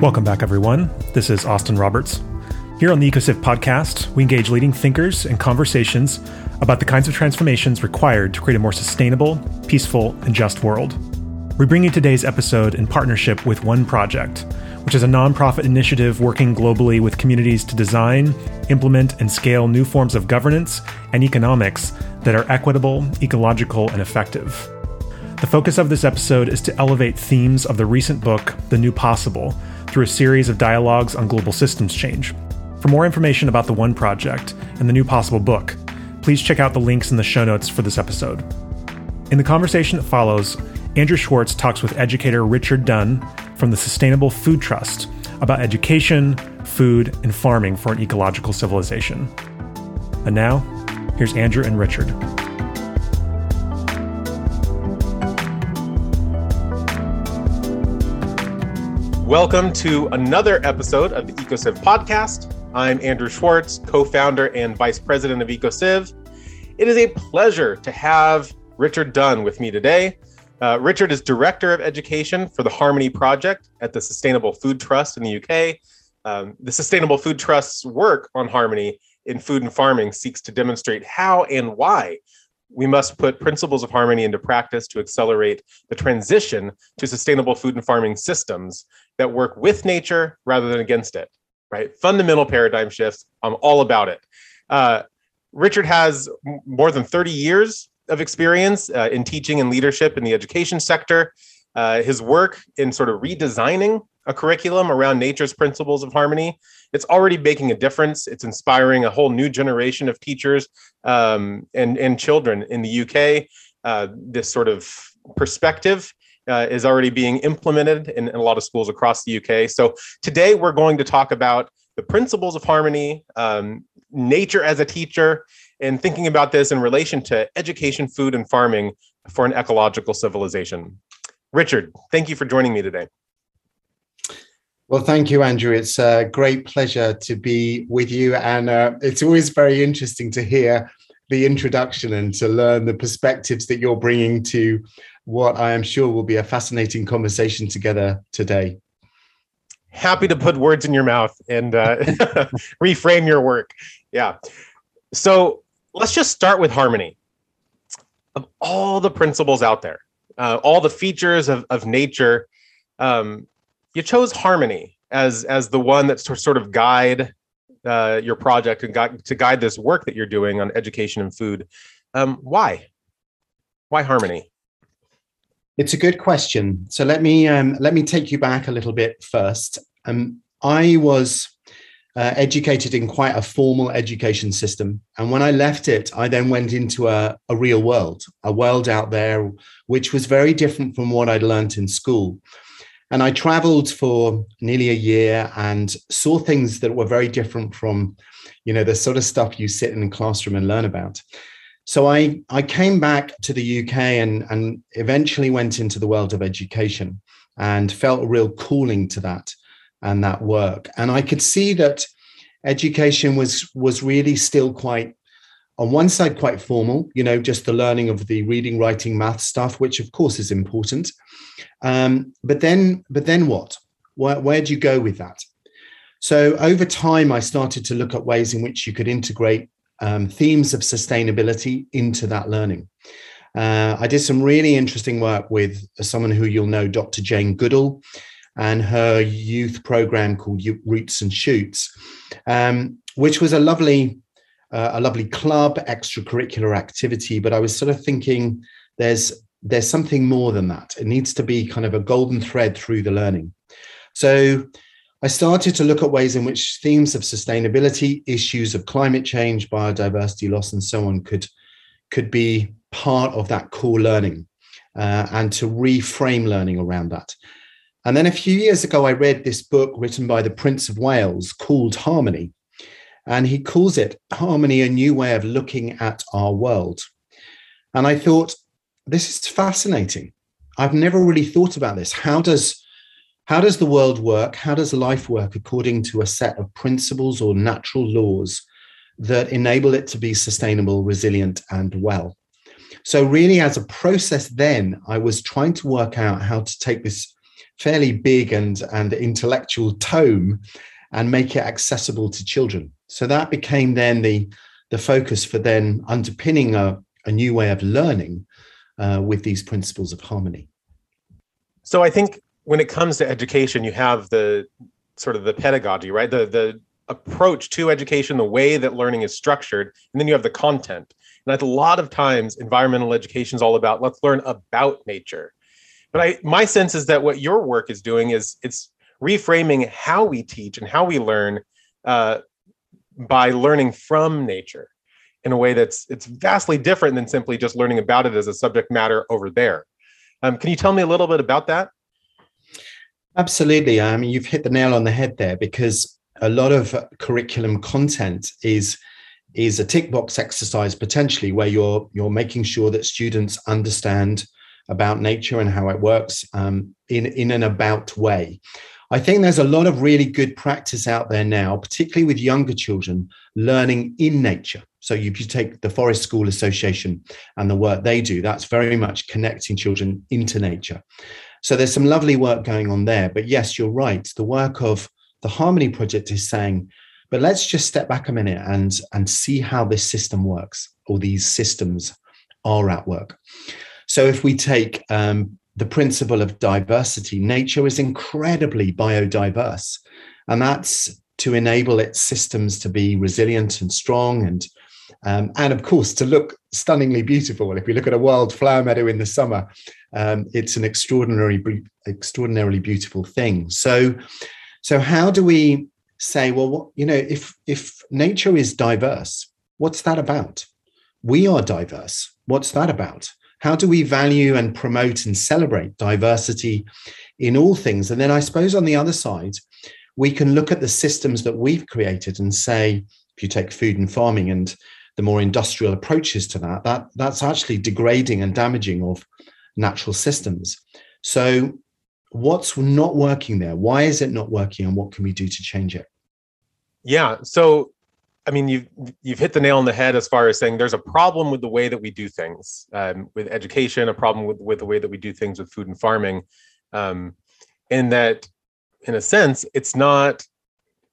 Welcome back, everyone. This is Austin Roberts. Here on the EcoCiv podcast, we engage leading thinkers in conversations about the kinds of transformations required to create a more sustainable, peaceful, and just world. We bring you today's episode in partnership with One Project, which is a nonprofit initiative working globally with communities to design, implement, and scale new forms of governance and economics that are equitable, ecological, and effective. The focus of this episode is to elevate themes of the recent book, The New Possible, through a series of dialogues on global systems change. For more information about the One Project and the New Possible book, please check out the links in the show notes for this episode. In the conversation that follows, Andrew Schwartz talks with educator Richard Dunne from the Sustainable Food Trust about education, food, and farming for an ecological civilization. And now, here's Andrew and Richard. Welcome to another episode of the EcoCiv podcast. I'm Andrew Schwartz, co founder and vice president of EcoCiv. It is a pleasure to have Richard Dunne with me today. Uh, Richard is director of education for the Harmony Project at the Sustainable Food Trust in the UK. Um, the Sustainable Food Trust's work on harmony in food and farming seeks to demonstrate how and why we must put principles of harmony into practice to accelerate the transition to sustainable food and farming systems that work with nature rather than against it, right? Fundamental paradigm shifts. I'm all about it. Uh, Richard has more than 30 years of experience uh, in teaching and leadership in the education sector. Uh, his work in sort of redesigning a curriculum around nature's principles of harmony. It's already making a difference. It's inspiring a whole new generation of teachers um, and, and children in the UK. Uh, this sort of perspective uh, is already being implemented in, in, a lot of schools across the UK. So today we're going to talk about the principles of harmony, um, nature as a teacher, and thinking about this in relation to education, food, and farming for an ecological civilization. Richard, thank you for joining me today. Well, thank you, Andrew. It's a great pleasure to be with you. And uh, it's always very interesting to hear the introduction and to learn the perspectives that you're bringing to what I am sure will be a fascinating conversation together today. Happy to put words in your mouth and uh, reframe your work. Yeah. So let's just start with harmony. Of all the principles out there, uh, all the features of, of nature, um, you chose harmony as as the one that's to sort of guide uh, your project and guide, to guide this work that you're doing on education and food. Um, why? Why harmony? It's a good question. So let me um, let me take you back a little bit first. Um, I was uh, educated in quite a formal education system, and when I left it, I then went into a, a real world, a world out there which was very different from what I'd learned in school. And I traveled for nearly a year and saw things that were very different from, you know, the sort of stuff you sit in a classroom and learn about. So I, I came back to the UK and, and eventually went into the world of education and felt a real calling to that and that work. And I could see that education was was really still quite on one side quite formal you know just the learning of the reading writing math stuff which of course is important um, but then, but then what? Where, where do you go with that? So over time, I started to look at ways in which you could integrate um, themes of sustainability into that learning. Uh, I did some really interesting work with someone who you'll know, Dr. Jane Goodall, and her youth program called Roots and Shoots, um, which was a lovely, uh, a lovely club extracurricular activity. But I was sort of thinking, there's there's something more than that. It needs to be kind of a golden thread through the learning. So I started to look at ways in which themes of sustainability, issues of climate change, biodiversity loss, and so on could, could be part of that core learning uh, and to reframe learning around that. And then a few years ago, I read this book written by the Prince of Wales called Harmony. And he calls it Harmony, a new way of looking at our world. And I thought, this is fascinating. I've never really thought about this. How does how does the world work? How does life work according to a set of principles or natural laws that enable it to be sustainable, resilient, and well? So, really, as a process, then I was trying to work out how to take this fairly big and, and intellectual tome and make it accessible to children. So that became then the, the focus for then underpinning a, a new way of learning uh, with these principles of harmony. So I think when it comes to education, you have the sort of the pedagogy, right? The the approach to education, the way that learning is structured, and then you have the content. And a lot of times, environmental education is all about let's learn about nature. But I, my sense is that what your work is doing is it's reframing how we teach and how we learn uh, by learning from nature in a way that's it's vastly different than simply just learning about it as a subject matter over there. Um, can you tell me a little bit about that? Absolutely. I mean, you've hit the nail on the head there because a lot of curriculum content is is a tick box exercise potentially where you're you're making sure that students understand about nature and how it works um, in in an about way. I think there's a lot of really good practice out there now, particularly with younger children learning in nature. So if you take the Forest School Association and the work they do, that's very much connecting children into nature. So there's some lovely work going on there. But yes, you're right. The work of the Harmony Project is saying, but let's just step back a minute and, and see how this system works, or these systems are at work. So if we take um, the principle of diversity. Nature is incredibly biodiverse, and that's to enable its systems to be resilient and strong and um, and of course to look stunningly beautiful. If we look at a wild flower meadow in the summer, um, it's an extraordinary, extraordinarily beautiful thing. So, so how do we say, well, what, you know, if if nature is diverse, what's that about? We are diverse. What's that about? how do we value and promote and celebrate diversity in all things? And then I suppose on the other side, we can look at the systems that we've created and say, if you take food and farming and the more industrial approaches to that, that that's actually degrading and damaging of natural systems. So what's not working there? Why is it not working? And what can we do to change it? Yeah. So I mean, you've you've hit the nail on the head as far as saying there's a problem with the way that we do things um, with education, a problem with with the way that we do things with food and farming, um, in that, in a sense, it's not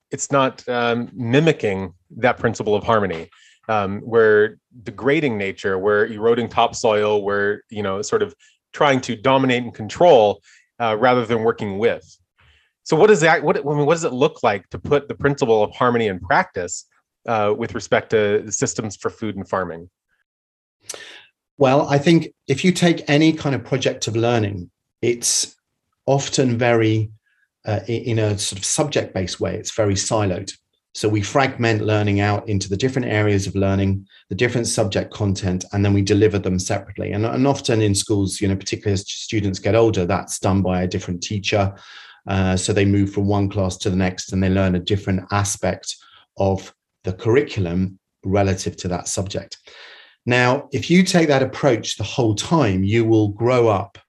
it's not um, mimicking that principle of harmony. Um, we're degrading nature, we're eroding topsoil, we're you know sort of trying to dominate and control uh, rather than working with. So, what does that? What I mean, what does it look like to put the principle of harmony in practice? uh, with respect to systems for food and farming? Well, I think if you take any kind of project of learning, it's often very, uh, in a sort of subject based way, it's very siloed. So we fragment learning out into the different areas of learning, the different subject content, and then we deliver them separately. And, and often in schools, you know, particularly as students get older, that's done by a different teacher. Uh, so they move from one class to the next and they learn a different aspect of the curriculum relative to that subject. Now, if you take that approach the whole time, you will grow up,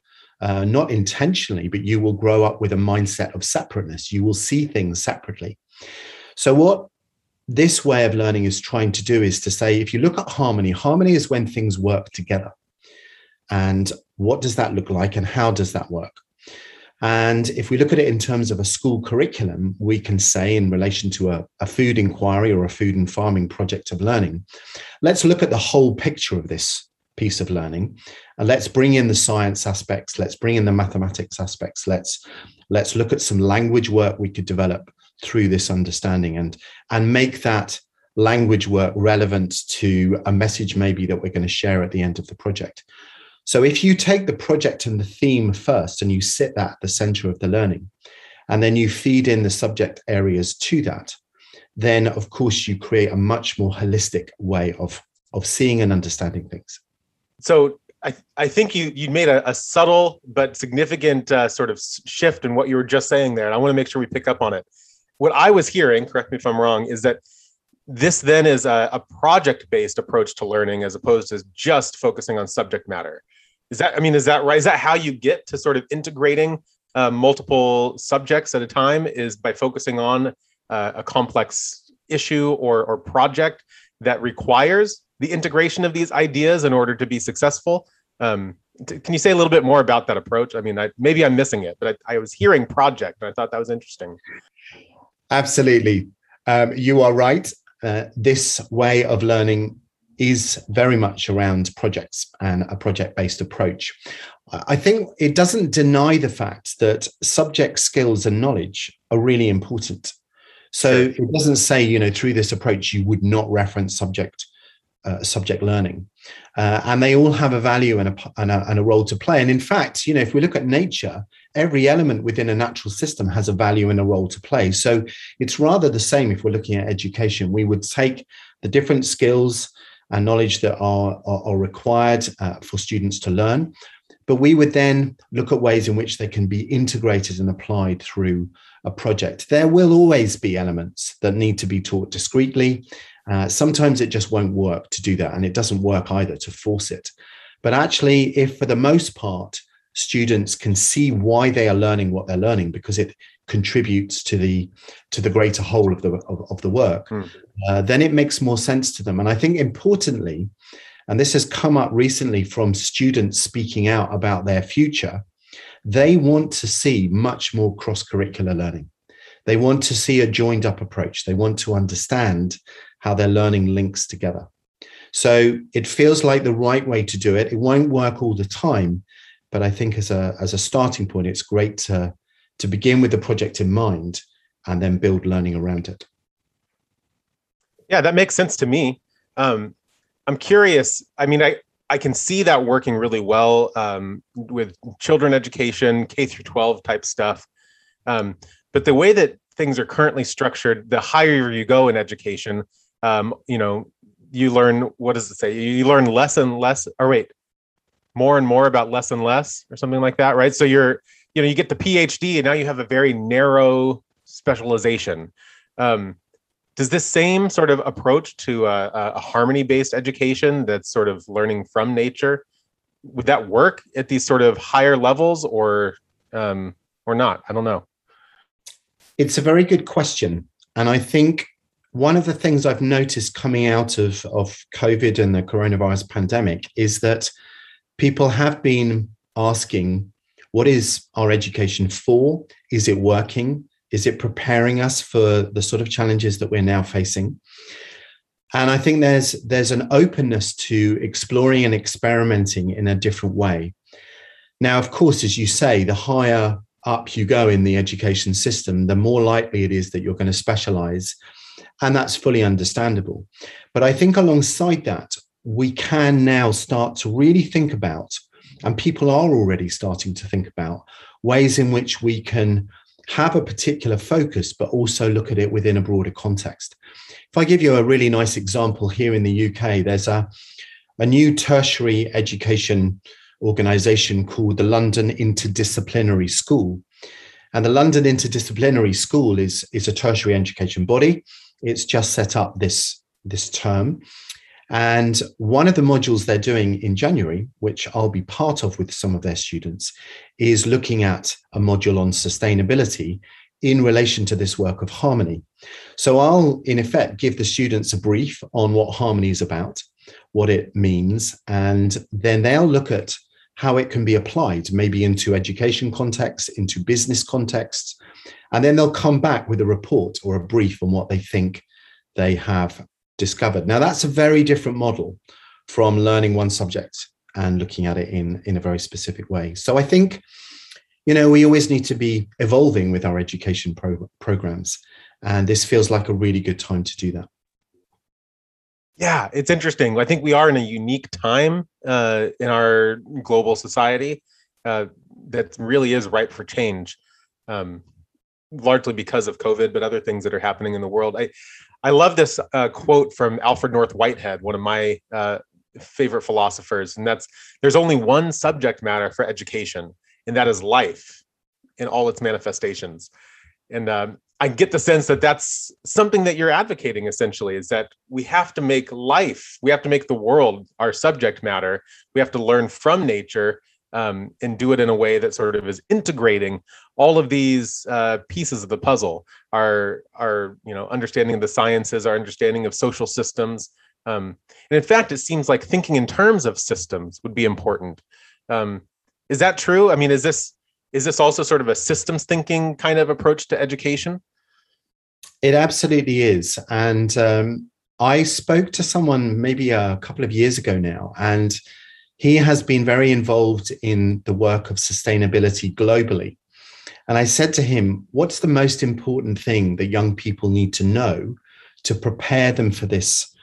uh, not intentionally, but you will grow up with a mindset of separateness. You will see things separately. So, what this way of learning is trying to do is to say, if you look at harmony, harmony is when things work together. And what does that look like, and how does that work? And if we look at it in terms of a school curriculum, we can say, in relation to a, a, food inquiry or a food and farming project of learning, let's look at the whole picture of this piece of learning and let's bring in the science aspects let's bring in the mathematics aspects let's let's look at some language work we could develop through this understanding and and make that language work relevant to a message maybe that we're going to share at the end of the project so if you take the project and the theme first and you sit that at the center of the learning, and then you feed in the subject areas to that, then of course you create a much more holistic way of, of seeing and understanding things. So I, I think you you made a, a subtle but significant uh, sort of shift in what you were just saying there, and I want to make sure we pick up on it. What I was hearing, correct me if I'm wrong, is that this then is a, a project-based approach to learning as opposed to just focusing on subject matter. Is that I mean, is that right? Is that how you get to sort of integrating uh, multiple subjects at a time? Is by focusing on uh, a complex issue or or project that requires the integration of these ideas in order to be successful? Um, can you say a little bit more about that approach? I mean, I, maybe I'm missing it, but I, I, was hearing project and I thought that was interesting. Absolutely. Um, you are right. Uh, this way of learning is very much around projects and a project based approach. I think it doesn't deny the fact that subject skills and knowledge are really important. So it doesn't say, you know, through this approach, you would not reference subject uh, subject learning. Uh, and they all have a value and a, and, a, and a role to play. And in fact, you know, if we look at nature, every element within a natural system has a value and a role to play. So it's rather the same if we're looking at education. We would take the different skills and knowledge that are, are, are required uh, for students to learn, but we would then look at ways in which they can be integrated and applied through a project. There will always be elements that need to be taught discreetly uh, sometimes it just won't work to do that, and it doesn't work either to force it. But actually, if for the most part, students can see why they are learning what they're learning because it contributes to the to the greater whole of the of, of the work mm. uh, then it makes more sense to them and i think importantly and this has come up recently from students speaking out about their future they want to see much more cross curricular learning they want to see a joined up approach they want to understand how their learning links together. So it feels like the right way to do it. It won't work all the time, but I think as a as a starting point, it's great to to begin with the project in mind and then build learning around it. Yeah, that makes sense to me. Um, I'm curious. I mean, I I can see that working really well um, with children education, K through 12 type stuff. Um, but the way that things are currently structured, the higher you go in education, um, you know, you learn what does it say? You learn less and less, or wait, more and more about less and less, or something like that, right? So you're, you know, you get the PhD, and now you have a very narrow specialization. Um, does this same sort of approach to a, a harmony-based education that's sort of learning from nature would that work at these sort of higher levels, or um, or not? I don't know. It's a very good question, and I think one of the things I've noticed coming out of, of COVID and the coronavirus pandemic is that people have been asking, what is our education for? Is it working? Is it preparing us for the sort of challenges that we're now facing? And I think there's there's an openness to exploring and experimenting in a different way. Now, of course, as you say, the higher up you go in the education system, the more likely it is that you're going to specialize and that's fully understandable. But I think alongside that, we can now start to really think about, and people are already starting to think about, ways in which we can have a particular focus, but also look at it within a broader context. If I give you a really nice example here in the UK, there's a, a new tertiary education organization called the London Interdisciplinary School. And the London Interdisciplinary School is, is a tertiary education body it's just set up this this term. And one of the modules they're doing in January, which I'll be part of with some of their students, is looking at a module on sustainability in relation to this work of harmony. So I'll, in effect, give the students a brief on what harmony is about, what it means, and then they'll look at how it can be applied, maybe into education contexts, into business contexts, and then they'll come back with a report or a brief on what they think they have discovered. Now, that's a very different model from learning one subject and looking at it in, in a very specific way. So I think, you know, we always need to be evolving with our education pro- programs. And this feels like a really good time to do that. Yeah, it's interesting. I think we are in a unique time uh, in our global society uh, that really is ripe for change. Um, largely because of COVID, but other things that are happening in the world. I, I love this uh, quote from Alfred North Whitehead, one of my uh, favorite philosophers, and that's there's only one subject matter for education, and that is life in all its manifestations. And um, I get the sense that that's something that you're advocating essentially is that we have to make life, we have to make the world our subject matter. We have to learn from nature um, and do it in a way that sort of is integrating all of these uh, pieces of the puzzle our our you know understanding of the sciences our understanding of social systems um, and in fact it seems like thinking in terms of systems would be important Um, is that true? I mean, is this is this also sort of a systems thinking kind of approach to education? It absolutely is. And um, I spoke to someone maybe a couple of years ago now, and he has been very involved in the work of sustainability globally. And I said to him, What's the most important thing that young people need to know to prepare them for this,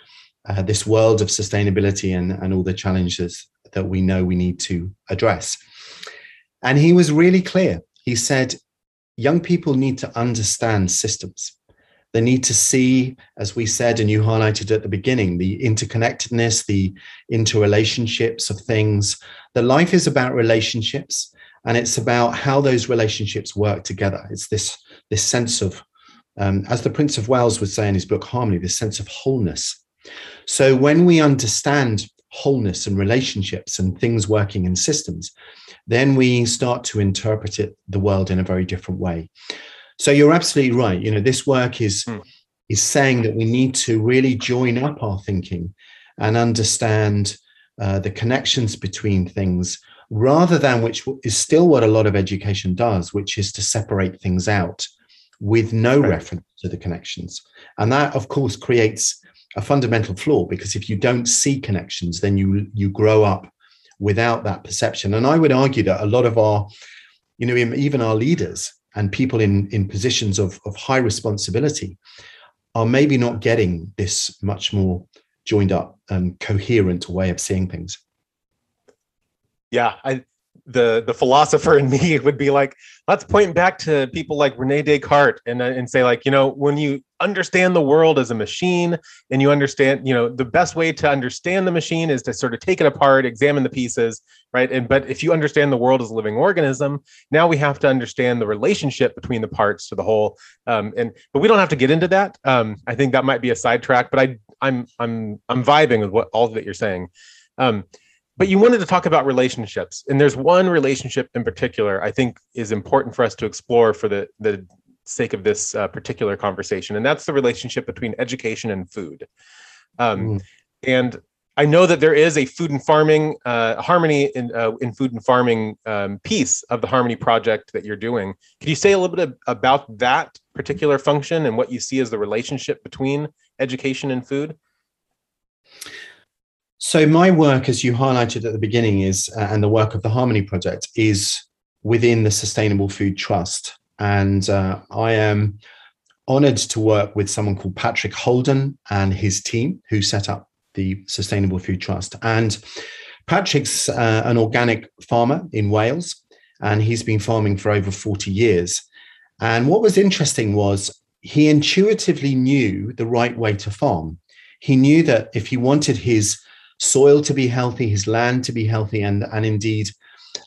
uh, this world of sustainability and, and all the challenges that we know we need to address? And he was really clear. He said, Young people need to understand systems. They need to see, as we said, and you highlighted at the beginning, the interconnectedness, the interrelationships of things. That life is about relationships and it's about how those relationships work together. It's this, this sense of, um, as the Prince of Wales would say in his book Harmony, this sense of wholeness. So when we understand wholeness and relationships and things working in systems, then we start to interpret it, the world in a very different way. So you're absolutely right. You know, this work is mm. is saying that we need to really join up our thinking and understand uh, the connections between things rather than which is still what a lot of education does, which is to separate things out with no right. reference to the connections. And that, of course, creates a fundamental flaw because if you don't see connections, then you you grow up without that perception. And I would argue that a lot of our, you know, even our leaders and people in, in positions of, of high responsibility are maybe not getting this much more joined up and coherent way of seeing things. Yeah, I the the philosopher in me would be like let's point back to people like rene descartes and, uh, and say like you know when you understand the world as a machine and you understand you know the best way to understand the machine is to sort of take it apart examine the pieces right? And but if you understand the world as a living organism now we have to understand the relationship between the parts to the whole. Um, and but we don't have to get into that. Um, i think that might be a sidetrack but i i'm i'm i'm vibing with what all that you're saying. Um, but you wanted to talk about relationships and there's one relationship in particular i think is important for us to explore for the the sake of this uh, particular conversation and that's the relationship between education and food. Um, mm. and i know that there is a food and farming uh, harmony in, uh, in food and farming um, piece of the harmony project that you're doing. Could you say a little bit about that particular function and what you see as the relationship between education and food so my work, as you highlighted at the beginning, is uh, and the work of the Harmony Project is within the Sustainable Food Trust, and uh, I am honoured to work with someone called Patrick Holden and his team, who set up the Sustainable Food Trust. And Patrick's uh, an organic farmer in Wales, and he's been farming for over 40 years. And what was interesting was he intuitively knew the right way to farm. He knew that if he wanted his soil to be healthy, his land to be healthy, and, and indeed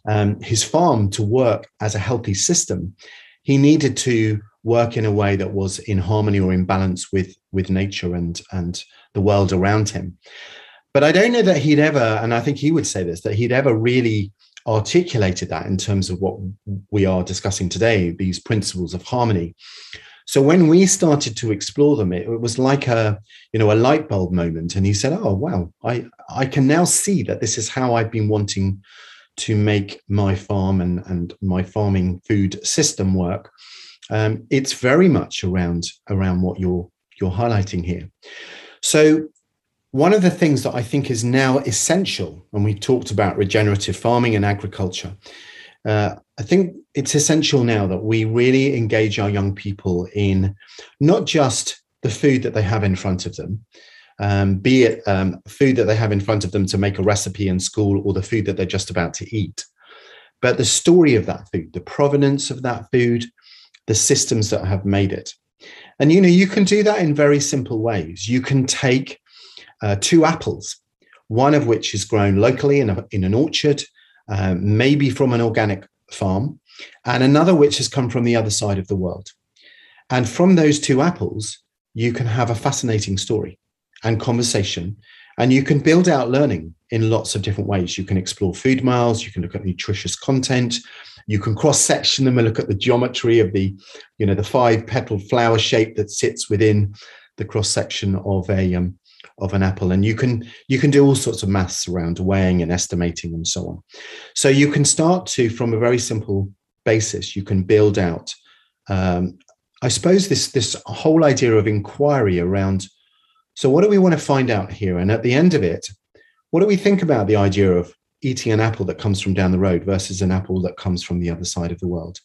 um, his farm to work as a healthy system, he needed to work in a way that was in harmony or in balance with, with nature and, and the world around him. But I don't know that he'd ever, and I think he would say this, that he'd ever really articulated that in terms of what we are discussing today, these principles of harmony. So when we started to explore them, it, it, was like a, you know, a light bulb moment. And he said, "Oh, wow, I I can now see that this is how I've been wanting to make my farm and and my farming food system work. Um, it's very much around around what you're you're highlighting here. So one of the things that I think is now essential, when we talked about regenerative farming and agriculture, uh, I think it's essential now that we really engage our young people in not just the food that they have in front of them, um, be it um, food that they have in front of them to make a recipe in school or the food that they're just about to eat, but the story of that food, the provenance of that food, the systems that have made it. And you know, you can do that in very simple ways. You can take uh, two apples, one of which is grown locally in, a, in an orchard, um, maybe from an organic farm, and another which has come from the other side of the world. And from those two apples, you can have a fascinating story and conversation, and you can build out learning in lots of different ways. You can explore food miles, you can look at nutritious content, you can cross section them and look at the geometry of the, you know, the five petal flower shape that sits within the cross section of a um, of an apple and you can you can do all sorts of maths around weighing and estimating and so on. So you can start to from a very simple basis you can build out um, i suppose this this whole idea of inquiry around so what do we want to find out here? And at the end of it what do we think about the idea of eating an apple that comes from down the road versus an apple that comes from the other side of the world?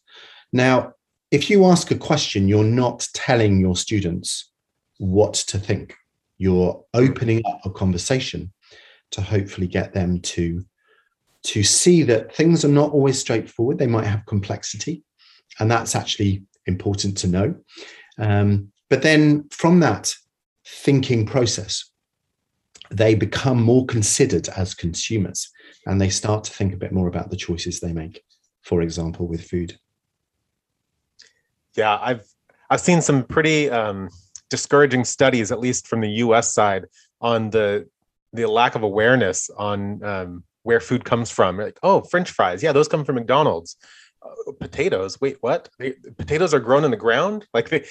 Now if you ask a question you're not telling your students what to think you're opening up a conversation to hopefully get them to to see that things are not always straightforward. They might have complexity and that's actually important to know. Um, but then from that thinking process they become more considered as consumers and they start to think a bit more about the choices they make for example with food. Yeah i've i've seen some pretty um, discouraging studies, at least from the U.S. side, on the the lack of awareness on um, where food comes from. Like, oh, French fries, yeah, those come from McDonald's. Uh, potatoes, wait, what? They, potatoes are grown in the ground? Like, they,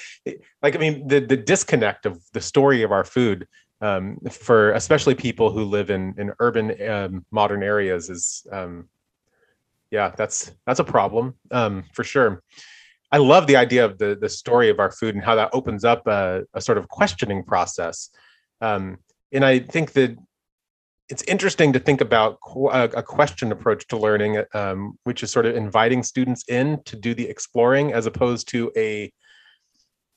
like I mean, the the disconnect of the story of our food um, for especially people who live in in urban um, modern areas is, um, yeah, that's that's a problem um, for sure. I love the idea of the the story of our food and how that opens up a, a sort of questioning process. Um, and I think that it's interesting to think about a, question approach to learning, um, which is sort of inviting students in to do the exploring as opposed to a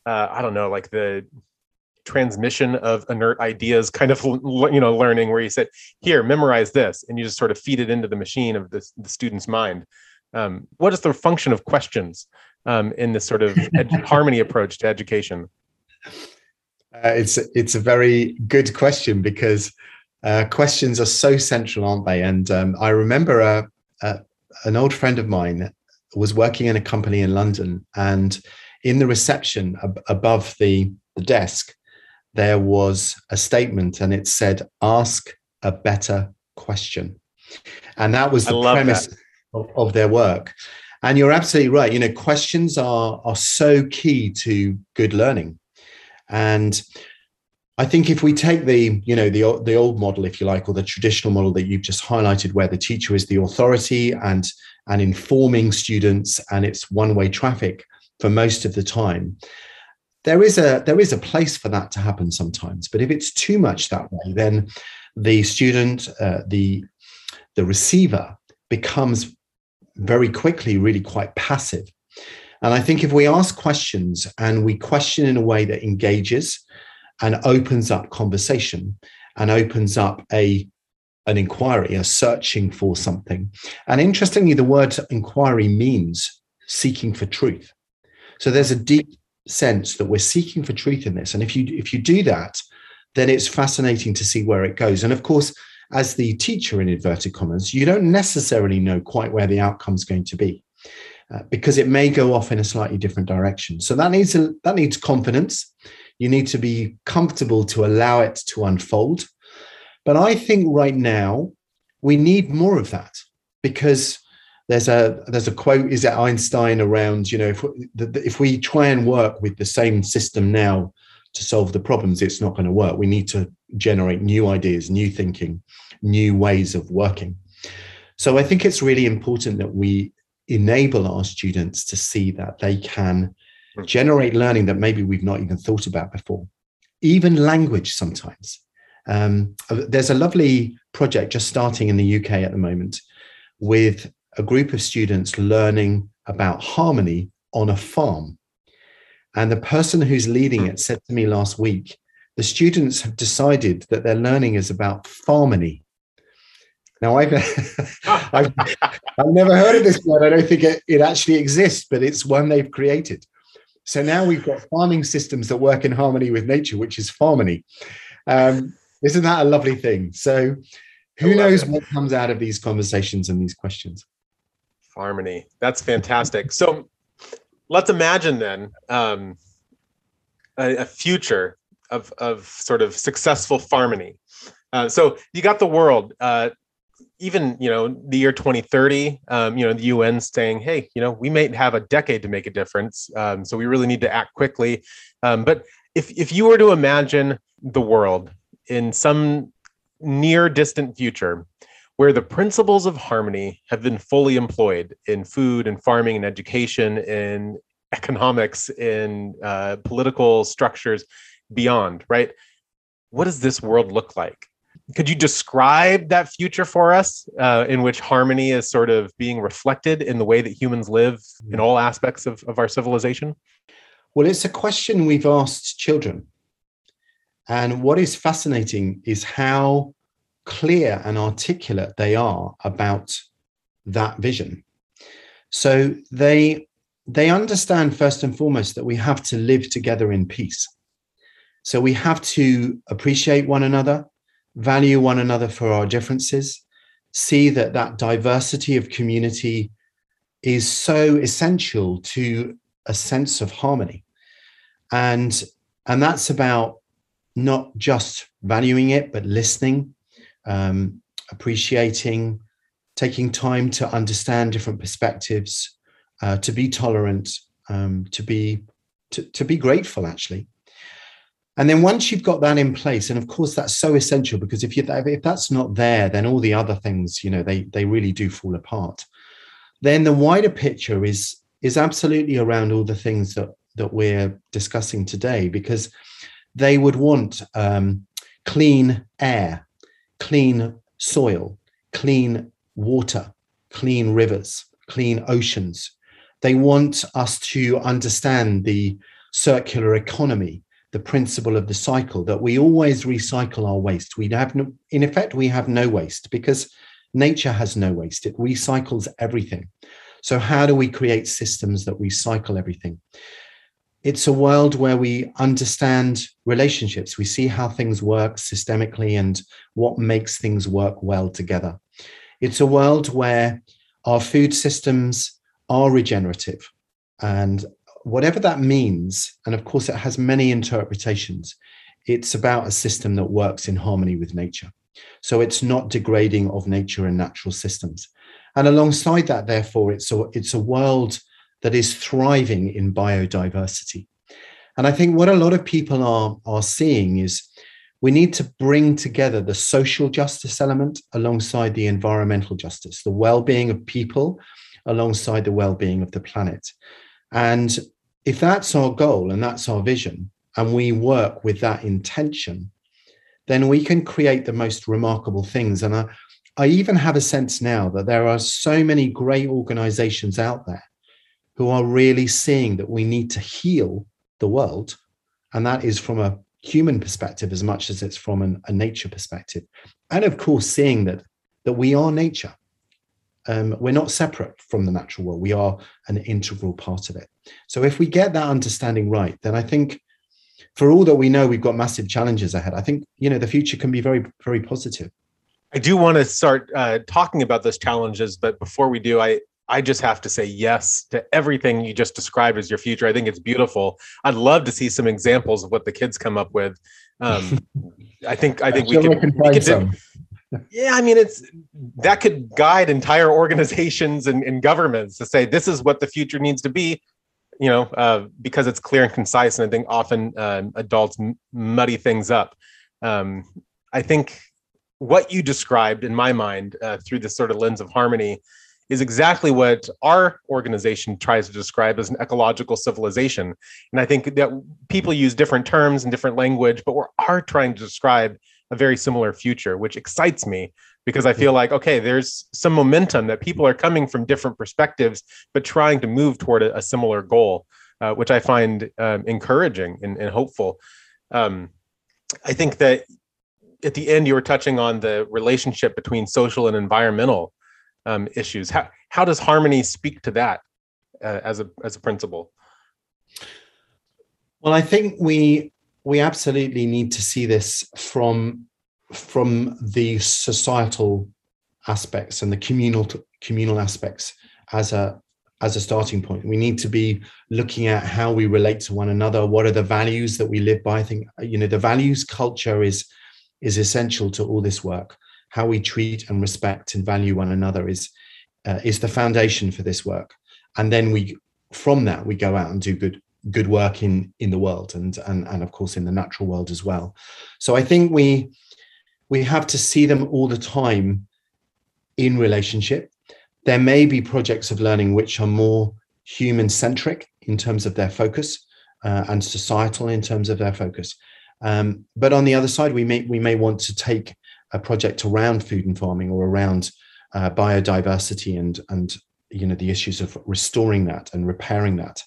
uh, I don't know, like the transmission of inert ideas kind of you know learning where you said here memorize this and you just sort of feed it into the machine of the, the student's mind um, what is the function of questions um, in this sort of harmony approach to education? Uh, it's it's a very good question because uh, questions are so central, aren't they? And um, I remember a, uh, a, uh, an old friend of mine was working in a company in London, and in the reception ab- above the, the desk, there was a statement, and it said, "Ask a better question," and that was the premise of, of their work. And you're absolutely right. You know, questions are are so key to good learning. And I think if we take the, you know, the the old model, if you like, or the traditional model that you've just highlighted, where the teacher is the authority and and informing students, and it's one-way traffic for most of the time, there is a there is a place for that to happen sometimes. But if it's too much that way, then the student, uh, the the receiver becomes very quickly really quite passive. And I think if we ask questions and we question in a way that engages and opens up conversation and opens up a an inquiry, a searching for something. And interestingly, the word inquiry means seeking for truth. So there's a deep sense that we're seeking for truth in this. And if you if you do that, then it's fascinating to see where it goes. And of course, as the teacher in inverted commas, you don't necessarily know quite where the outcome is going to be. Uh, because it may go off in a slightly different direction. So that needs a, that needs confidence. You need to be comfortable to allow it to unfold. But I think right now we need more of that because there's a there's a quote is that Einstein around you know if if we try and work with the same system now to solve the problems, it's not going to work. We need to generate new ideas, new thinking, new ways of working. So I think it's really important that we enable our students to see that they can hmm. generate learning that maybe we've not even thought about before, even language sometimes. Um, there's a lovely project just starting in the UK at the moment with a group of students learning about harmony on a farm. And the person who's leading it said to me last week, the students have decided that their learning is about farmony. Now, I've, I've, I've, never heard of this word. I don't think it, it actually exists, but it's one they've created. So now we've got farming systems that work in harmony with nature, which is farmony. Um, isn't that a lovely thing? So who knows it. what comes out of these conversations and these questions? Harmony. That's fantastic. So let's imagine then um, a, a, future of, of sort of successful farmony. Uh, so you got the world, uh, even you know the year 2030. Um, you know the UN saying, hey, you know we may have a decade to make a difference. Um, so we really need to act quickly. Um, but if if you were to imagine the world in some near distant future where the principles of harmony have been fully employed in food and farming and education in economics in uh, political structures beyond right? What does this world look like? Could you describe that future for us uh, in which harmony is sort of being reflected in the way that humans live in all aspects of, of our civilization? Well it's a question we've asked children. And what is fascinating is how clear and articulate they are about that vision. So they they understand first and foremost that we have to live together in peace. So we have to appreciate one another, value one another for our differences, see that that diversity of community is so essential to a sense of harmony. And and that's about not just valuing it, but listening, um, appreciating, taking time to understand different perspectives, uh, to be tolerant, um, to be to, to be grateful, actually. And then once you've got that in place, and of course that's so essential because if you if that's not there, then all the other things, you know, they they really do fall apart. Then the wider picture is is absolutely around all the things that that we're discussing today, because they would want um, clean air, clean soil, clean water, clean rivers, clean oceans. They want us to understand the circular economy, the principle of the cycle, that we always recycle our waste. We have no, in effect, we have no waste because nature has no waste. It recycles everything. So, how do we create systems that recycle everything? It's a world where we understand relationships. We see how things work systemically and what makes things work well together. It's a world where our food systems are regenerative. And whatever that means, and of course, it has many interpretations, it's about a system that works in harmony with nature. So it's not degrading of nature and natural systems. And alongside that, therefore, it's a, it's a world that is thriving in biodiversity. And I think what a lot of people are, are seeing is we need to bring together the social justice element alongside the environmental justice, the well being of people alongside the well being of the planet. And if that's our goal and that's our vision, and we work with that intention, then we can create the most remarkable things. And I, I even have a sense now that there are so many great organizations out there who are really seeing that we need to heal the world. And that is from a human perspective as much as it's from an, a nature perspective. And of course, seeing that that we are nature. Um, we're not separate from the natural world. We are an integral part of it. So if we get that understanding right, then I think for all that we know, we've got massive challenges ahead. I think you know the future can be very, very positive. I do want to start uh, talking about those challenges, but before we do, I I just have to say yes to everything you just described as your future. I think it's beautiful. I'd love to see some examples of what the kids come up with. Um, I think I think we can, we do, yeah, I mean it's that could guide entire organizations and, and, governments to say this is what the future needs to be. You know, uh, because it's clear and concise, and I think often um, adults m- muddy things up. Um, I think what you described in my mind uh, through this sort of lens of harmony is exactly what our organization tries to describe as an ecological civilization. And I think that people use different terms and different language, but we are trying to describe a very similar future, which excites me because I feel like, okay, there's some momentum that people are coming from different perspectives, but trying to move toward a, a similar goal, uh, which I find um, encouraging and, and hopeful. Um, I think that at the end, you were touching on the relationship between social and environmental um, issues. How how does harmony speak to that uh, as a as a principle? Well, I think we we absolutely need to see this from from the societal aspects and the communal communal aspects as a as a starting point. We need to be looking at how we relate to one another. What are the values that we live by? I think you know the values culture is is essential to all this work how we treat and respect and value one another is uh, is the foundation for this work. And then we from that we go out and do good good work in in the world and and and of course in the natural world as well. So i think we we have to see them all the time in relationship. There may be projects of learning which are more human centric in terms of their focus uh, and societal in terms of their focus. Um, but on the other side we may we may want to take a project around food and farming or around uh, biodiversity and and you know the issues of restoring that and repairing that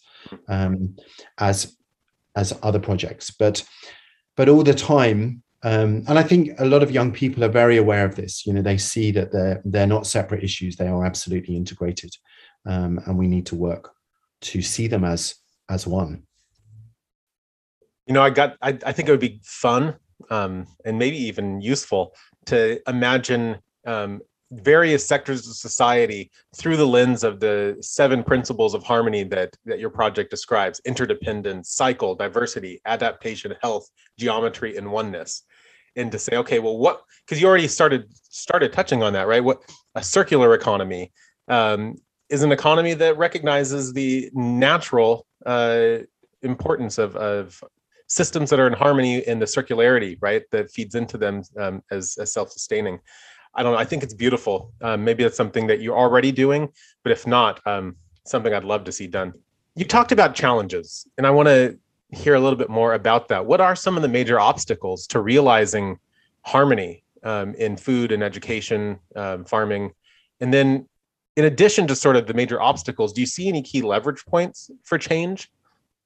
um, as as other projects. But but all the time um, and i think a lot of young people are very aware of this. You know they see that they're they're not separate issues. They are absolutely integrated um, and we need to work to see them as as one. You know i got i, I think it would be fun um, and maybe even useful to imagine um, various sectors of society through the lens of the seven principles of harmony that that your project describes interdependence cycle diversity adaptation health geometry and oneness. And to say okay well what because you already started started touching on that right? What a circular economy um, is an economy that recognizes the natural uh, importance of, of systems that are in harmony in the circularity right that feeds into them um, as, as self-sustaining I don't know. I think it's beautiful. Um, maybe it's something that you're already doing, but if not, um, something I'd love to see done. You talked about challenges, and I want to hear a little bit more about that. What are some of the major obstacles to realizing harmony um, in food and education, um, farming? And then, in addition to sort of the major obstacles, do you see any key leverage points for change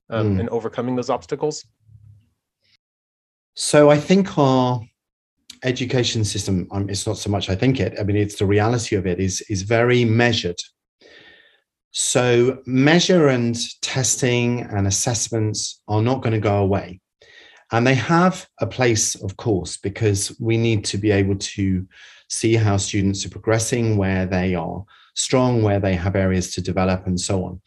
um, mm. and overcoming those obstacles? So, I think our education system um, it's not so much i think it i mean it's the reality of it is is very measured. So measure and testing and assessments are not going to go away. And they have a place of course because we need to be able to see how students are progressing where they are strong where they have areas to develop and so on.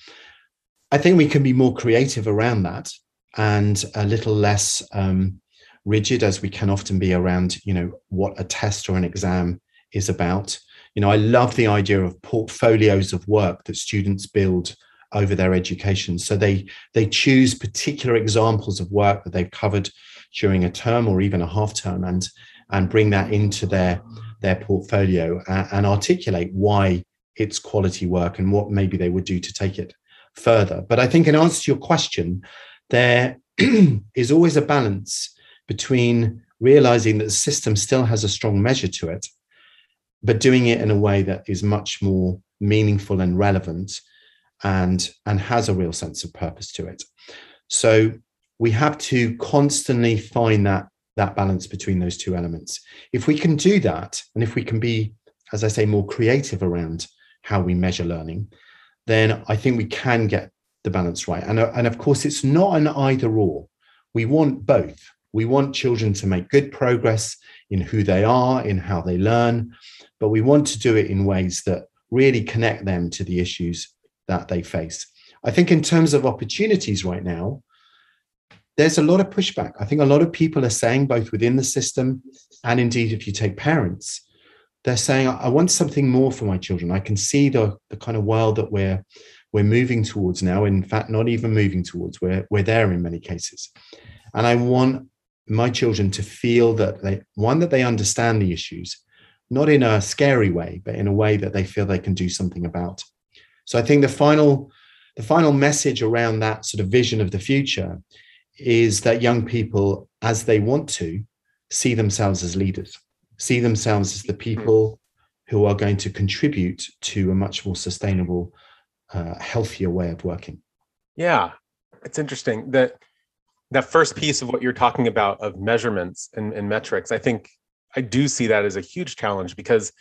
I think we can be more creative around that and a little less um, rigid as we can often be around you know what a test or an exam is about. You know i love the idea of portfolios of work that students build over their education. So they they choose particular examples of work that they've covered during a term or even a half term and and bring that into their their portfolio and, and articulate why it's quality work and what maybe they would do to take it further. But i think in answer to your question there is always a balance between realizing that the system still has a strong measure to it, but doing it in a way that is much more meaningful and relevant and, and has a real sense of purpose to it. So we have to constantly find that, that balance between those two elements. If we can do that, and if we can be, as I say, more creative around how we measure learning, then I think we can get the balance right. And, and of course, it's not an either or. We want both. We want children to make good progress in who they are, in how they learn, but we want to do it in ways that really connect them to the issues that they face. I think, in terms of opportunities right now, there's a lot of pushback. I think a lot of people are saying, both within the system and indeed if you take parents, they're saying, I want something more for my children. I can see the, the kind of world that we're we're moving towards now. In fact, not even moving towards, we're, we're there in many cases. And I want my children to feel that they one that they understand the issues not in a scary way but in a way that they feel they can do something about. So i think the final the final message around that sort of vision of the future is that young people as they want to see themselves as leaders see themselves as the people who are going to contribute to a much more sustainable uh, healthier way of working. Yeah it's interesting that that first piece of what you're talking about of measurements and, and metrics, I think I do see that as a huge challenge because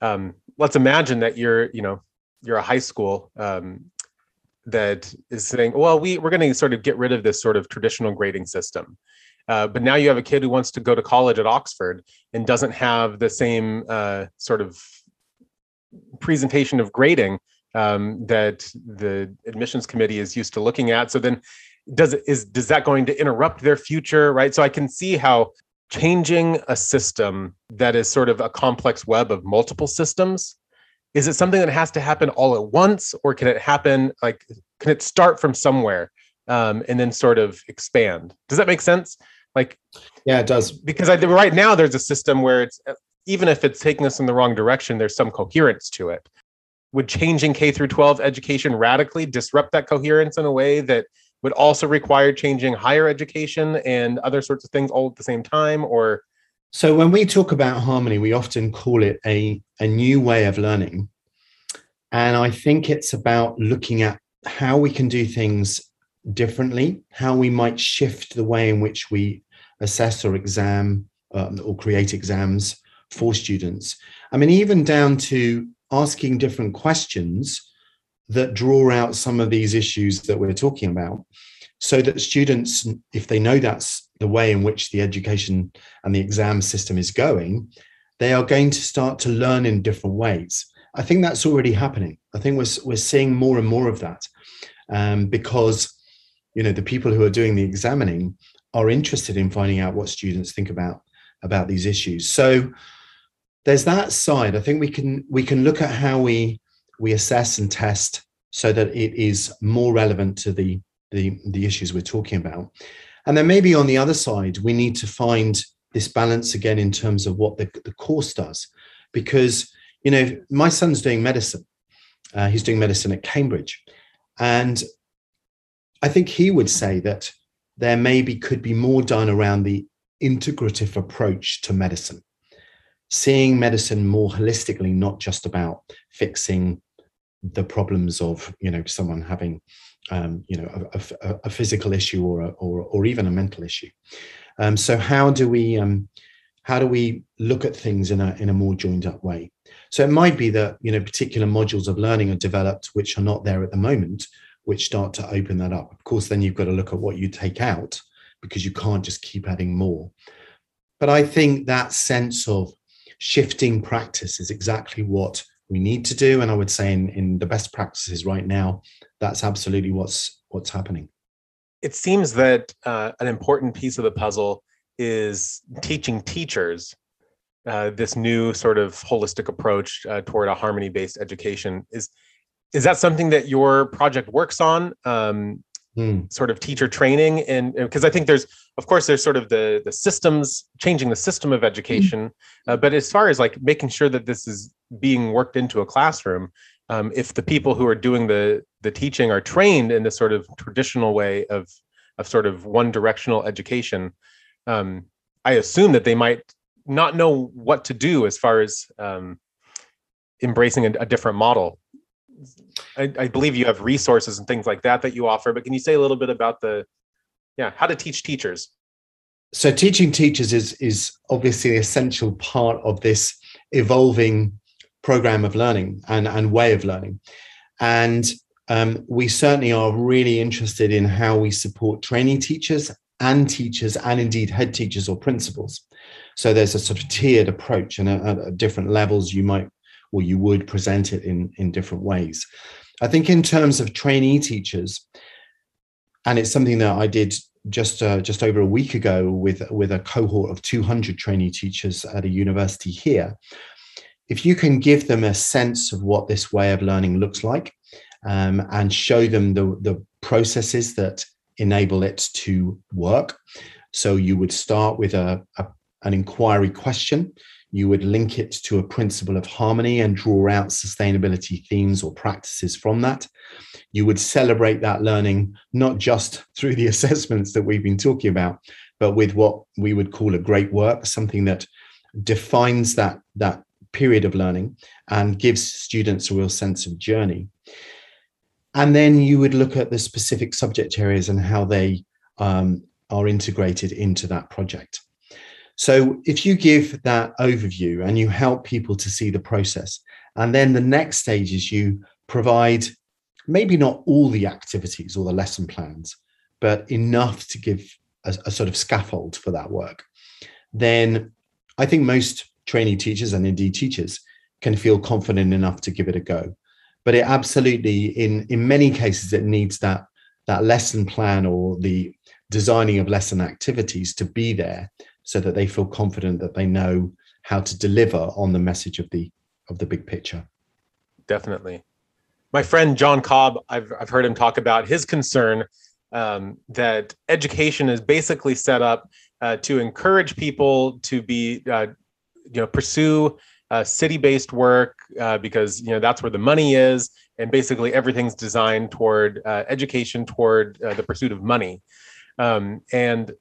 um, let's imagine that you're, you know, you're a high school um, that is saying, well, we we're going to sort of get rid of this sort of traditional grading system. Uh, but now you have a kid who wants to go to college at Oxford and doesn't have the same uh, sort of presentation of grading um, that the admissions committee is used to looking at. So then does it is does that going to interrupt their future right so i can see how changing a system that is sort of a complex web of multiple systems is it something that has to happen all at once or can it happen like can it start from somewhere um, and then sort of expand. Does that make sense? Like, yeah, it does. Because I, right now there's a system where it's even if it's taking us in the wrong direction, there's some coherence to it. Would changing K through 12 education radically disrupt that coherence in a way that would also require changing higher education and other sorts of things all at the same time? Or so when we talk about harmony, we often call it a, a new way of learning. And I think it's about looking at how we can do things differently, how we might shift the way in which we assess or exam um, or create exams for students. I mean, even down to asking different questions that draw out some of these issues that we're talking about so that students if they know that's the way in which the education and the exam system is going they are going to start to learn in different ways. I think that's already happening. I think we're, we're seeing more and more of that um, because you know the people who are doing the examining are interested in finding out what students think about about these issues. So there's that side. I think we can we can look at how we we assess and test so that it is more relevant to the the, the issues we're talking about. And then maybe on the other side we need to find this balance again in terms of what the, the course does. Because you know my son's doing medicine. Uh, he's doing medicine at cambridge. And i think he would say that there maybe could be more done around the integrative approach to medicine. Seeing medicine more holistically, not just about fixing the problems of you know someone having um, you know a, a, a, physical issue or a, or or even a mental issue. Um, so how do we um, how do we look at things in a in a more joined up way? So it might be that you know particular modules of learning are developed which are not there at the moment, which start to open that up. Of course, then you've got to look at what you take out because you can't just keep adding more. But I think that sense of shifting practice is exactly what we need to do. And I would say in, in the best practices right now, that's absolutely what's what's happening. It seems that uh, an important piece of the puzzle is teaching teachers uh, this new sort of holistic approach uh, toward a harmony-based education. Is is that something that your project works on? Um, mm. sort of teacher training and because i think there's of course there's sort of the the systems changing the system of education mm. uh, but as far as like making sure that this is being worked into a classroom um, if the people who are doing the the teaching are trained in this sort of traditional way of of sort of one directional education um, i assume that they might not know what to do as far as um, embracing a, a different model I, I, believe you have resources and things like that that you offer, but can you say a little bit about the, yeah, how to teach teachers? So teaching teachers is is obviously an essential part of this evolving program of learning and, and way of learning. And um, we certainly are really interested in how we support training teachers and teachers and indeed head teachers or principals. So there's a sort of tiered approach and at different levels you might or you would present it in, in different ways. I think in terms of trainee teachers, and it's something that I did just uh, just over a week ago with with a cohort of 200 trainee teachers at a university here. If you can give them a sense of what this way of learning looks like, um, and show them the the processes that enable it to work, so you would start with a, a an inquiry question you would link it to a principle of harmony and draw out sustainability themes or practices from that. You would celebrate that learning not just through the assessments that we've been talking about, but with what we would call a great work, something that defines that, that period of learning and gives students a real sense of journey. And then you would look at the specific subject areas and how they um, are integrated into that project. So if you give that overview and you help people to see the process, and then the next stage is you provide maybe not all the activities or the lesson plans, but enough to give a, a sort of scaffold for that work, then I think most trainee teachers and indeed teachers can feel confident enough to give it a go. But it absolutely, in in many cases, it needs that that lesson plan or the designing of lesson activities to be there so that they feel confident that they know how to deliver on the message of the of the big picture. Definitely. My friend john cobb i've, I've heard him talk about his concern um, that education is basically set up uh, to encourage people to be, uh, you know, pursue uh, city-based work uh, because you know that's where the money is, and basically everything's designed toward uh, education, toward uh, the pursuit of money, um, and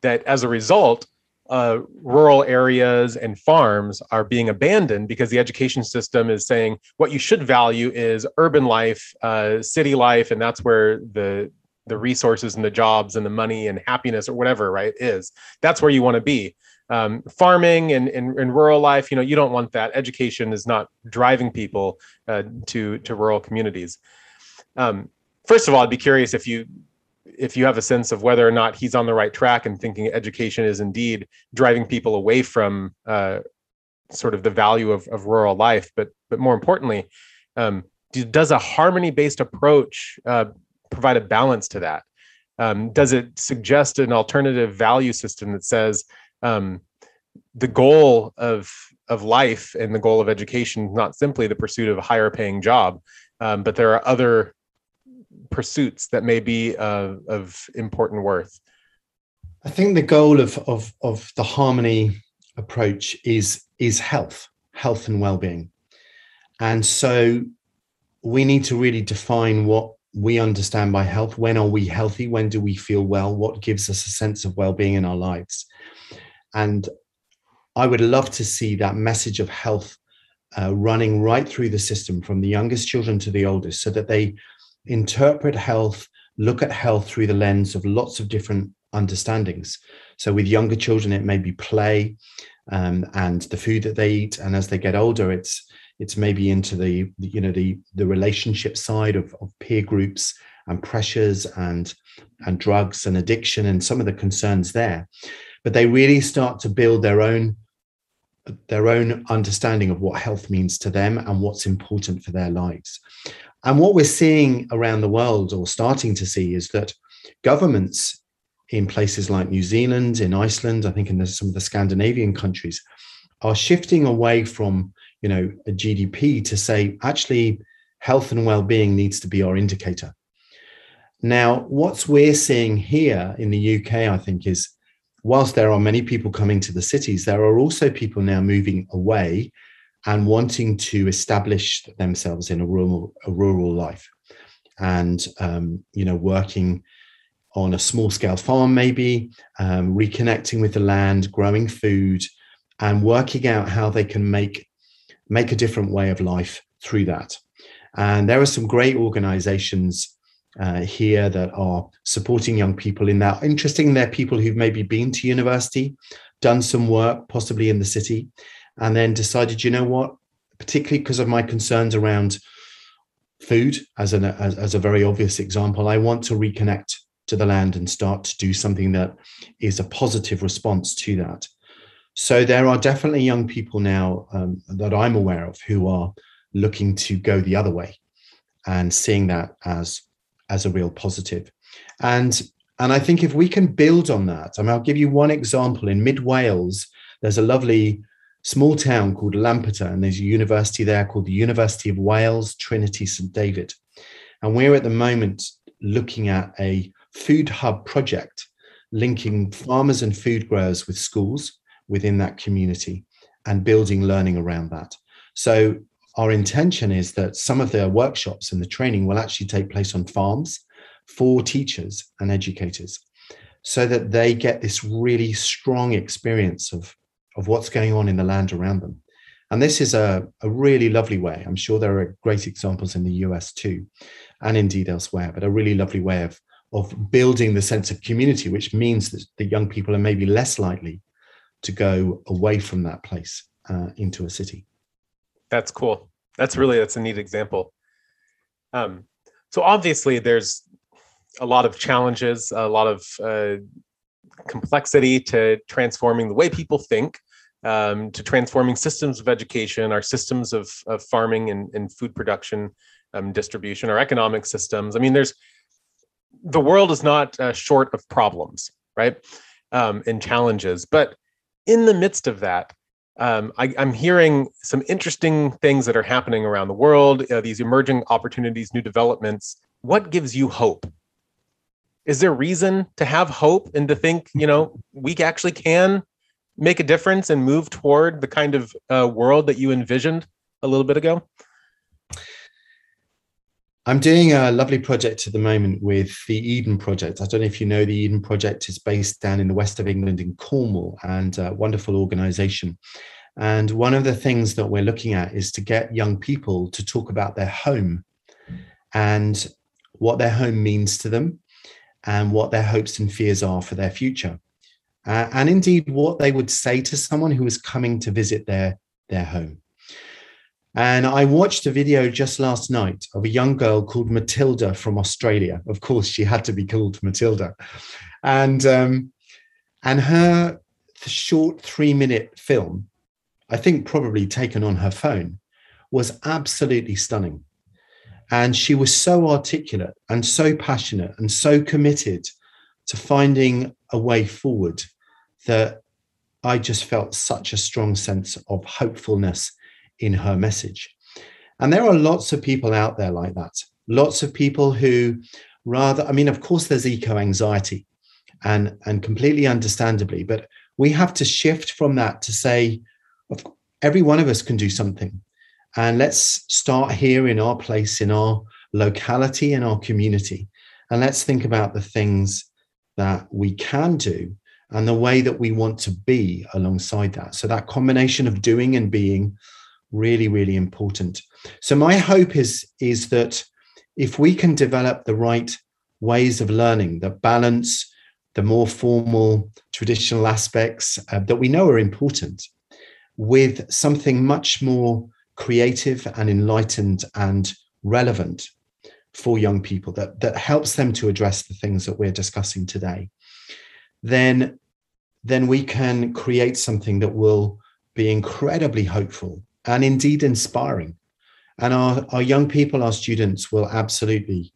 that as a result, uh, rural areas and farms are being abandoned because the education system is saying what you should value is urban life, uh, city life, and that's where the the resources and the jobs and the money and happiness or whatever right is. That's where you want to be. Um, farming and, and, rural life, you know, you don't want that. Education is not driving people uh, to to rural communities. Um, first of all, I'd be curious if you if you have a sense of whether or not he's on the right track and thinking education is indeed driving people away from uh, sort of the value of, of rural life, but but more importantly, um, does a harmony based approach uh, provide a balance to that? Um, does it suggest an alternative value system that says um, the goal of of life and the goal of education is not simply the pursuit of a higher paying job, um, but there are other pursuits that may be uh, of important worth? I think the goal of, of, of the harmony approach is, is health, health and well-being. And so we need to really define what we understand by health. When are we healthy? When do we feel well? What gives us a sense of well-being in our lives? And I would love to see that message of health uh, running right through the system from the youngest children to the oldest so that they interpret health, look at health through the lens of lots of different understandings. So with younger children, it may be play um, and the food that they eat, and as they get older, it's it's maybe into the you know the the relationship side of, of peer groups and pressures and and drugs and addiction and some of the concerns there but they really start to build their own their own understanding of what health means to them and what's important for their lives and what we're seeing around the world, or starting to see, is that governments in places like New Zealand, in Iceland, I think in the, some of the Scandinavian countries, are shifting away from you know a GDP to say actually health and well-being needs to be our indicator. Now, what we're seeing here in the UK, I think, is whilst there are many people coming to the cities, there are also people now moving away and wanting to establish themselves in a rural a rural life. And um, you know working on a small scale farm maybe um, reconnecting with the land growing food and working out how they can make make a different way of life through that. And there are some great organizations uh, here that are supporting young people in that interesting they're people who've maybe been to university done some work possibly in the city and then decided, you know what, particularly because of my concerns around food as an as, as a very obvious example, I want to reconnect to the land and start to do something that is a positive response to that. So there are definitely young people now um, that I'm aware of who are looking to go the other way and seeing that as as a real positive. And and I think if we can build on that, I mean, I'll give you one example. In mid Wales, there's a lovely small town called Lampeter, and there's a university there called the University of Wales, Trinity St. David. And we're at the moment looking at a food hub project linking farmers and food growers with schools within that community and building learning around that. So our intention is that some of the workshops and the training will actually take place on farms for teachers and educators so that they get this really strong experience of of what's going on in the land around them. And this is a, a really lovely way. I'm sure there are great examples in the US too, and indeed elsewhere, but a really lovely way of, of building the sense of community, which means that the young people are maybe less likely to go away from that place uh, into a city. That's cool. That's really that's a neat example. Um, so obviously, there's a lot of challenges, a lot of uh, complexity to transforming the way people think, um, to transforming systems of education, our systems of, of farming and, and food production, um, distribution, our economic systems. I mean, there's the world is not uh, short of problems, right? Um, and challenges. But in the midst of that, um, I, am hearing some interesting things that are happening around the world, uh, these emerging opportunities, new developments. What gives you hope is there reason to have hope and to think you know we actually can make a difference and move toward the kind of uh, world that you envisioned a little bit ago I'm doing a lovely project at the moment with the Eden Project. I don't know if you know the Eden Project is based down in the west of England in Cornwall and a wonderful organization. And one of the things that we're looking at is to get young people to talk about their home and what their home means to them and what their hopes and fears are for their future. Uh, and indeed, what they would say to someone who is coming to visit their, their home. And I watched a video just last night of a young girl called Matilda from Australia. Of course, she had to be called Matilda. And, um, and her short three minute film, I think probably taken on her phone, was absolutely stunning. And she was so articulate and so passionate and so committed to finding a way forward that I just felt such a strong sense of hopefulness in her message. And there are lots of people out there like that. Lots of people who rather, I mean, of course, there's eco anxiety and, and completely understandably, but we have to shift from that to say, every one of us can do something. And let's start here in our place, in our locality, in our community. And let's think about the things that we can do and the way that we want to be alongside that. So, that combination of doing and being really really important. So my hope is is that if we can develop the right ways of learning that balance the more formal traditional aspects uh, that we know are important with something much more creative and enlightened and relevant for young people that, that helps them to address the things that we're discussing today then then we can create something that will be incredibly hopeful and indeed inspiring. And our, our young people, our students, will absolutely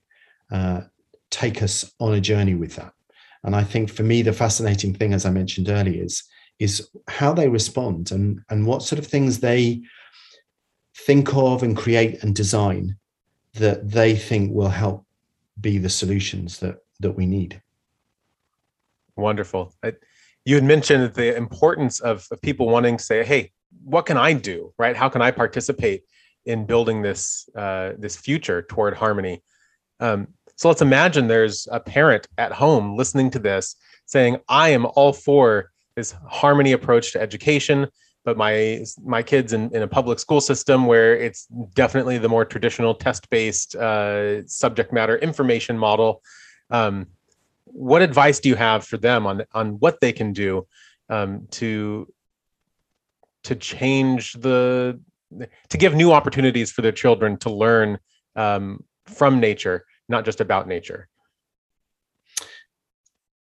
uh, take us on a journey with that. And I think for me, the fascinating thing, as I mentioned earlier, is, is how they respond and, and what sort of things they think of and create and design that they think will help be the solutions that, that we need. Wonderful. I, you had mentioned the importance of, of people wanting to say, hey, what can I do, right? How can I participate in building this uh, this future toward harmony? Um, so let's imagine there's a parent at home listening to this saying, "I am all for this harmony approach to education." But my my kids in, in a public school system where it's definitely the more traditional test-based uh, subject matter information model. Um, what advice do you have for them on on what they can do um, to to change the to give new opportunities for their children to learn um, from nature, not just about nature?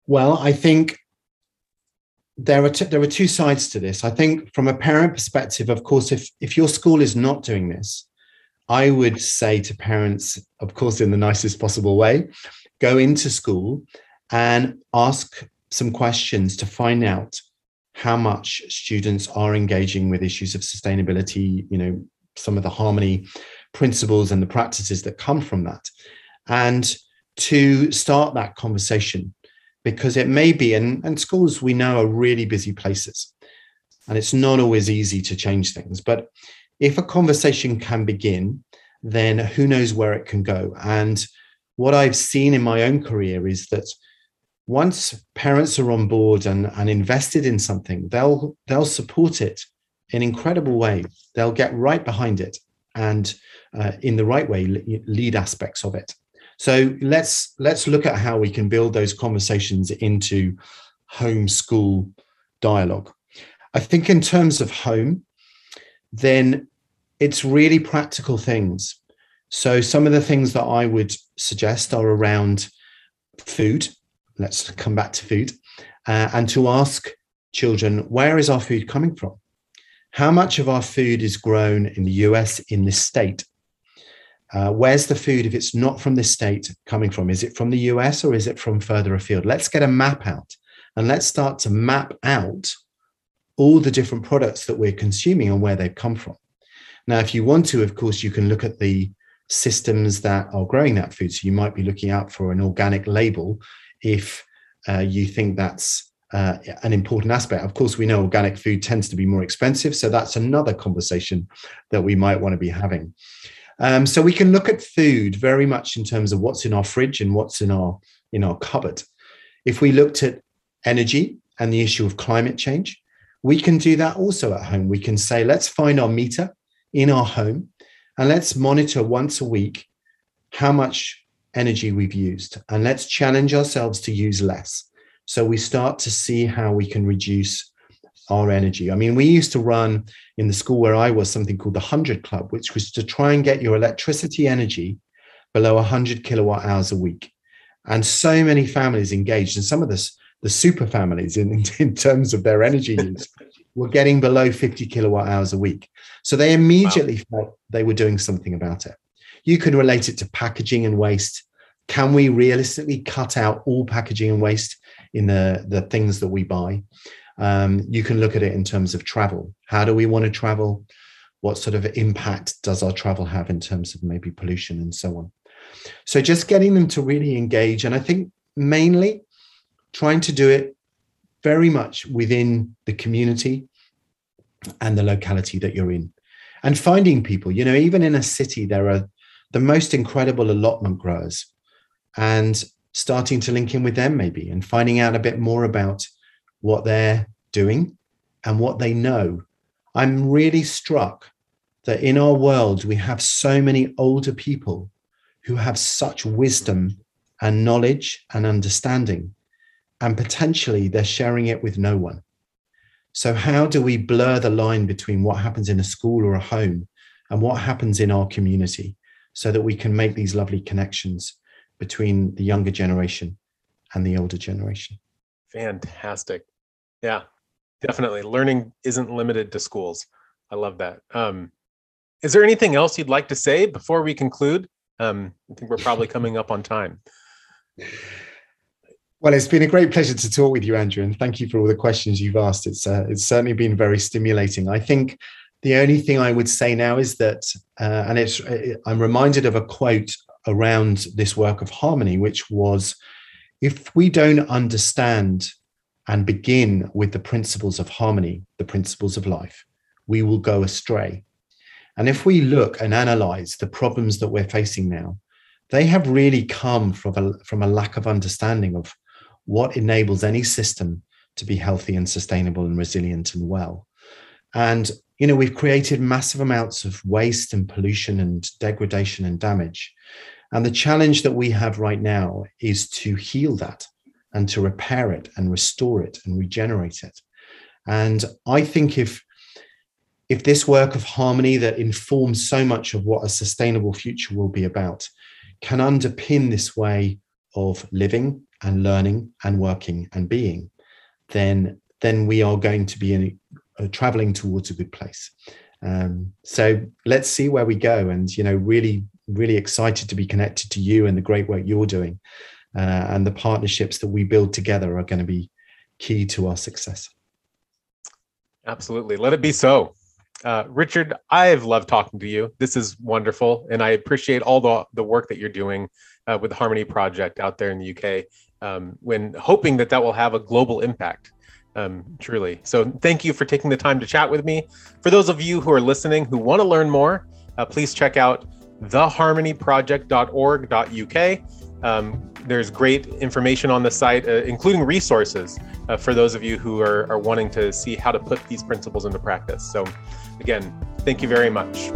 Well, I think there are t- there are two sides to this. I think from a parent perspective, of course, if if your school is not doing this, I would say to parents, of course, in the nicest possible way, go into school and ask some questions to find out how much students are engaging with issues of sustainability, you know, some of the harmony principles and the practices that come from that. And to start that conversation, because it may be, and, and schools we know are really busy places, and it's not always easy to change things. But if a conversation can begin, then who knows where it can go. And what I've seen in my own career is that once parents are on board and, and invested in something, they'll they'll support it in incredible way. They'll get right behind it and uh, in the right way lead aspects of it. So let's let's look at how we can build those conversations into home school dialogue. I think in terms of home, then it's really practical things. So some of the things that I would suggest are around food let's come back to food, uh, and to ask children, where is our food coming from? How much of our food is grown in the US in this state? Uh, where's the food, if it's not from this state, coming from? Is it from the US or is it from further afield? Let's get a map out and let's start to map out all the different products that we're consuming and where they've come from. Now, if you want to, of course, you can look at the systems that are growing that food. So you might be looking out for an organic label if uh, you think that's uh, an important aspect. Of course, we know organic food tends to be more expensive, so that's another conversation that we might want to be having. Um, so we can look at food very much in terms of what's in our fridge and what's in our in our cupboard. If we looked at energy and the issue of climate change, we can do that also at home. We can say, let's find our meter in our home and let's monitor once a week how much energy we've used and let's challenge ourselves to use less. So we start to see how we can reduce our energy. I mean, we used to run in the school where I was something called the 100 Club, which was to try and get your electricity energy below 100 kilowatt hours a week. And so many families engaged, and some of the, the super families in, in terms of their energy use were getting below 50 kilowatt hours a week. So they immediately wow. felt they were doing something about it. You can relate it to packaging and waste. Can we realistically cut out all packaging and waste? in the, the things that we buy. Um, you can look at it in terms of travel. How do we want to travel? What sort of impact does our travel have in terms of maybe pollution and so on? So just getting them to really engage. And I think mainly trying to do it very much within the community and the locality that you're in and finding people you know even in a city there are the most incredible allotment growers and starting to link in with them maybe and finding out a bit more about what they're doing and what they know. I'm really struck that in our world, we have so many older people who have such wisdom and knowledge and understanding, and potentially they're sharing it with no one. So, how do we blur the line between what happens in a school or a home and what happens in our community so that we can make these lovely connections between the younger generation and the older generation. Fantastic. Yeah, definitely. Learning isn't limited to schools. I love that. Um, is there anything else you'd like to say before we conclude? Um, I think we're probably coming up on time. Well, it's been a great pleasure to talk with you, Andrew, and thank you for all the questions you've asked. It's uh, it's certainly been very stimulating. I think the only thing I would say now is that, uh, and it's I'm reminded of a quote around this work of harmony, which was if we don't understand and begin with the principles of harmony, the principles of life, we will go astray. And if we look and analyze the problems that we're facing now, they have really come from a, from a lack of understanding of what enables any system to be healthy and sustainable and resilient and well. And, you know, we've created massive amounts of waste and pollution and degradation and damage. And the challenge that we have right now is to heal that and to repair it and restore it and regenerate it. And I think if if this work of harmony that informs so much of what a sustainable future will be about can underpin this way of living and learning and working and being, then then we are going to be in, uh, traveling towards a good place. Um, so let's see where we go, and you know, really really excited to be connected to you and the great work you're doing. Uh, and the partnerships that we build together are going to be key to our success. Absolutely. Let it be so. Uh, Richard, I've loved talking to you. This is wonderful. And I appreciate all the, the work that you're doing uh, with the Harmony Project out there in the UK, um, when hoping that that will have a global impact. Um, truly. So thank you for taking the time to chat with me. For those of you who are listening who want to learn more, uh, please check out theharmonyproject.org.uk. Um, there's great information on the site, uh, including resources uh, for those of you who are, are wanting to see how to put these principles into practice. So, again, thank you very much.